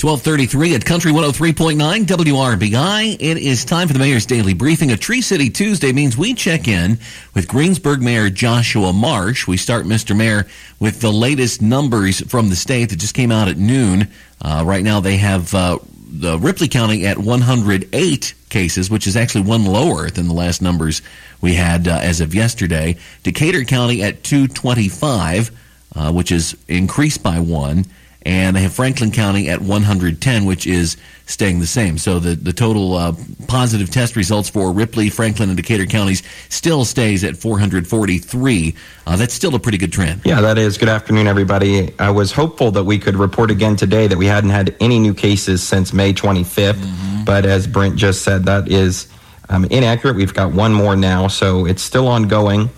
1233 at Country 103.9 WRBI. It is time for the Mayor's Daily Briefing. A Tree City Tuesday means we check in with Greensburg Mayor Joshua Marsh. We start, Mr. Mayor, with the latest numbers from the state that just came out at noon. Uh, right now they have uh, the Ripley County at 108 cases, which is actually one lower than the last numbers we had uh, as of yesterday. Decatur County at 225, uh, which is increased by one and they have Franklin County at 110, which is staying the same. So the, the total uh, positive test results for Ripley, Franklin, and Decatur counties still stays at 443. Uh, that's still a pretty good trend. Yeah, that is. Good afternoon, everybody. I was hopeful that we could report again today that we hadn't had any new cases since May 25th, mm-hmm. but as Brent just said, that is um, inaccurate. We've got one more now, so it's still ongoing.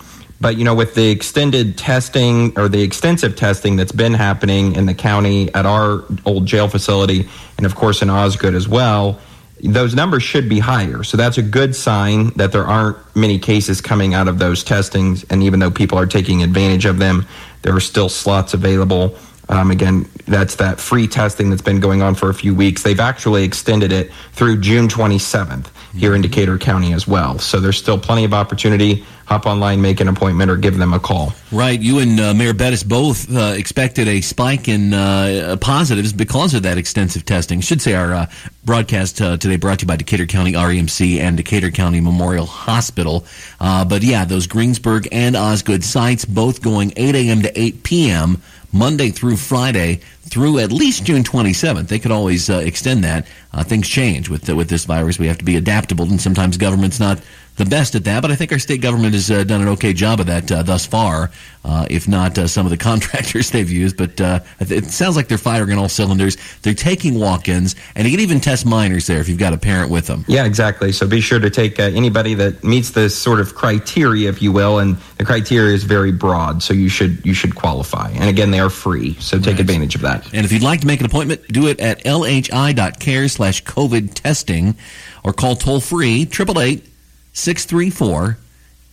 But you know, with the extended testing or the extensive testing that's been happening in the county at our old jail facility, and of course in Osgood as well, those numbers should be higher. So that's a good sign that there aren't many cases coming out of those testings. And even though people are taking advantage of them, there are still slots available. Um, again, that's that free testing that's been going on for a few weeks. They've actually extended it through June 27th here in Decatur County as well. So there's still plenty of opportunity. Hop online, make an appointment, or give them a call. Right. You and uh, Mayor Bettis both uh, expected a spike in uh, positives because of that extensive testing. Should say our uh, broadcast uh, today brought to you by Decatur County REMC and Decatur County Memorial Hospital. Uh, but yeah, those Greensburg and Osgood sites both going 8 a.m. to 8 p.m. Monday through Friday through at least June 27th. They could always uh, extend that. Uh, things change with with this virus. We have to be adaptable, and sometimes government's not the best at that. But I think our state government has uh, done an okay job of that uh, thus far, uh, if not uh, some of the contractors they've used. But uh, it sounds like they're firing on all cylinders. They're taking walk-ins, and you can even test minors there if you've got a parent with them. Yeah, exactly. So be sure to take uh, anybody that meets this sort of criteria, if you will, and the criteria is very broad. So you should you should qualify. And again, they are free, so take right. advantage of that. And if you'd like to make an appointment, do it at lhi.care slash COVID testing, or call toll free triple eight 634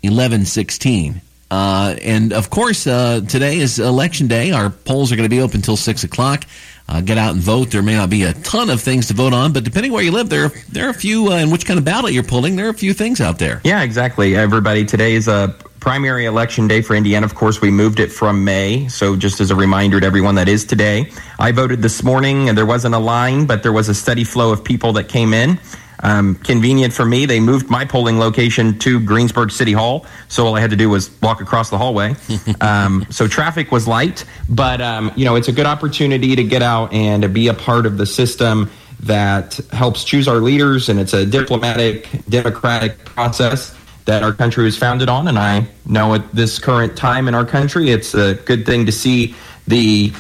1116. Uh, and of course, uh, today is election day. Our polls are going to be open until 6 o'clock. Uh, get out and vote. There may not be a ton of things to vote on, but depending where you live, there there are a few, uh, and which kind of ballot you're pulling, there are a few things out there. Yeah, exactly. Everybody, today is a primary election day for Indiana. Of course, we moved it from May. So, just as a reminder to everyone, that is today. I voted this morning, and there wasn't a line, but there was a steady flow of people that came in. Um, convenient for me. They moved my polling location to Greensburg City Hall, so all I had to do was walk across the hallway. um, so traffic was light, but um, you know it's a good opportunity to get out and be a part of the system that helps choose our leaders, and it's a diplomatic, democratic process that our country was founded on. And I know at this current time in our country, it's a good thing to see the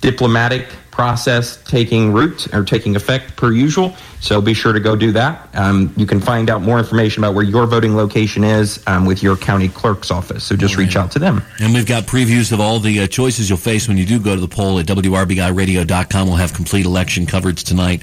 diplomatic process taking root or taking effect per usual. So be sure to go do that. Um, you can find out more information about where your voting location is um, with your county clerk's office. So just reach out to them. And we've got previews of all the uh, choices you'll face when you do go to the poll at WRBIRadio.com. We'll have complete election coverage tonight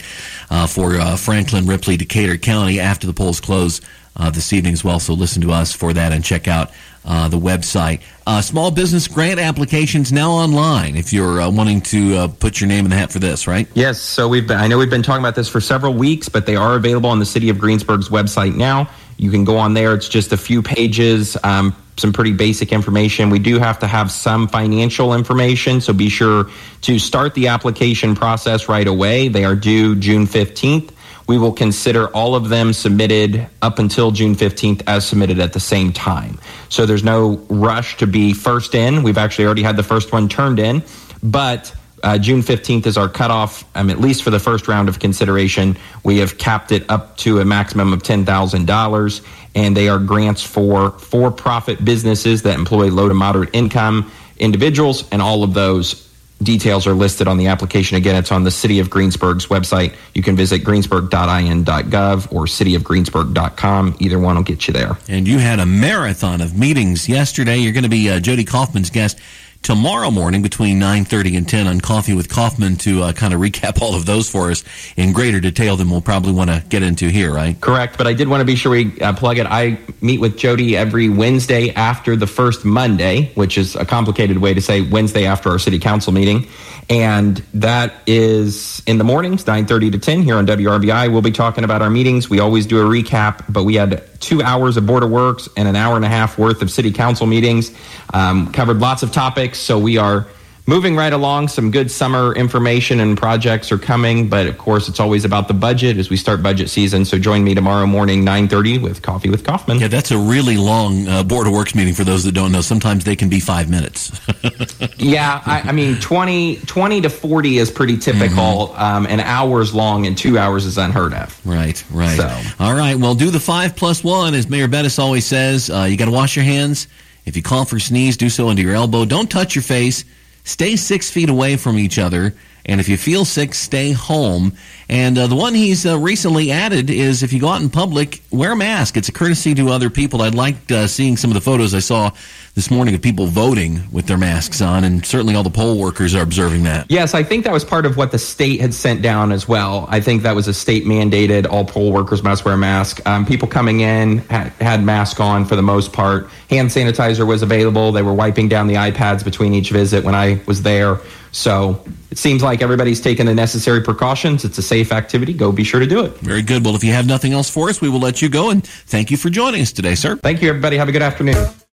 uh, for uh, Franklin, Ripley, Decatur County after the polls close uh, this evening as well. So listen to us for that and check out uh, the website. Uh, small business grant applications now online. If you're uh, wanting to uh, put your name in the hat for this, right? Yes. So we've been, I know we've been talking about this for several weeks, but they are available on the City of Greensburg's website now. You can go on there. It's just a few pages. Um, some pretty basic information. We do have to have some financial information, so be sure to start the application process right away. They are due June 15th. We will consider all of them submitted up until June 15th as submitted at the same time. So there's no rush to be first in. We've actually already had the first one turned in, but uh, June 15th is our cutoff, um, at least for the first round of consideration. We have capped it up to a maximum of $10,000, and they are grants for for profit businesses that employ low to moderate income individuals, and all of those Details are listed on the application. Again, it's on the City of Greensburg's website. You can visit greensburg.in.gov or cityofgreensburg.com. Either one will get you there. And you had a marathon of meetings yesterday. You're going to be uh, Jody Kaufman's guest tomorrow morning between 9.30 and 10 on Coffee with Kaufman to uh, kind of recap all of those for us in greater detail than we'll probably want to get into here, right? Correct, but I did want to be sure we uh, plug it. I meet with Jody every Wednesday after the first Monday, which is a complicated way to say Wednesday after our city council meeting. And that is in the mornings, 9.30 to 10 here on WRBI. We'll be talking about our meetings. We always do a recap, but we had two hours of Board of Works and an hour and a half worth of city council meetings. Um, covered lots of topics, so we are moving right along. Some good summer information and projects are coming, but of course, it's always about the budget as we start budget season. So join me tomorrow morning, 9.30 with Coffee with Kaufman. Yeah, that's a really long uh, Board of Works meeting for those that don't know. Sometimes they can be five minutes. yeah, I, I, mean, 20, 20 to 40 is pretty typical. Mm-hmm. Um, an hour's long and two hours is unheard of. Right, right. So. All right, well, do the five plus one, as Mayor Bettis always says. Uh, you got to wash your hands. If you cough or sneeze, do so under your elbow. Don't touch your face. Stay six feet away from each other. And if you feel sick, stay home. And uh, the one he's uh, recently added is if you go out in public, wear a mask. It's a courtesy to other people. I liked uh, seeing some of the photos I saw this morning of people voting with their masks on, and certainly all the poll workers are observing that. Yes, I think that was part of what the state had sent down as well. I think that was a state mandated all poll workers must wear a mask. Um, people coming in had, had masks on for the most part. Hand sanitizer was available. They were wiping down the iPads between each visit when I was there. So it seems like everybody's taken the necessary precautions. It's a safe activity. Go be sure to do it. Very good. Well, if you have nothing else for us, we will let you go. And thank you for joining us today, sir. Thank you, everybody. Have a good afternoon.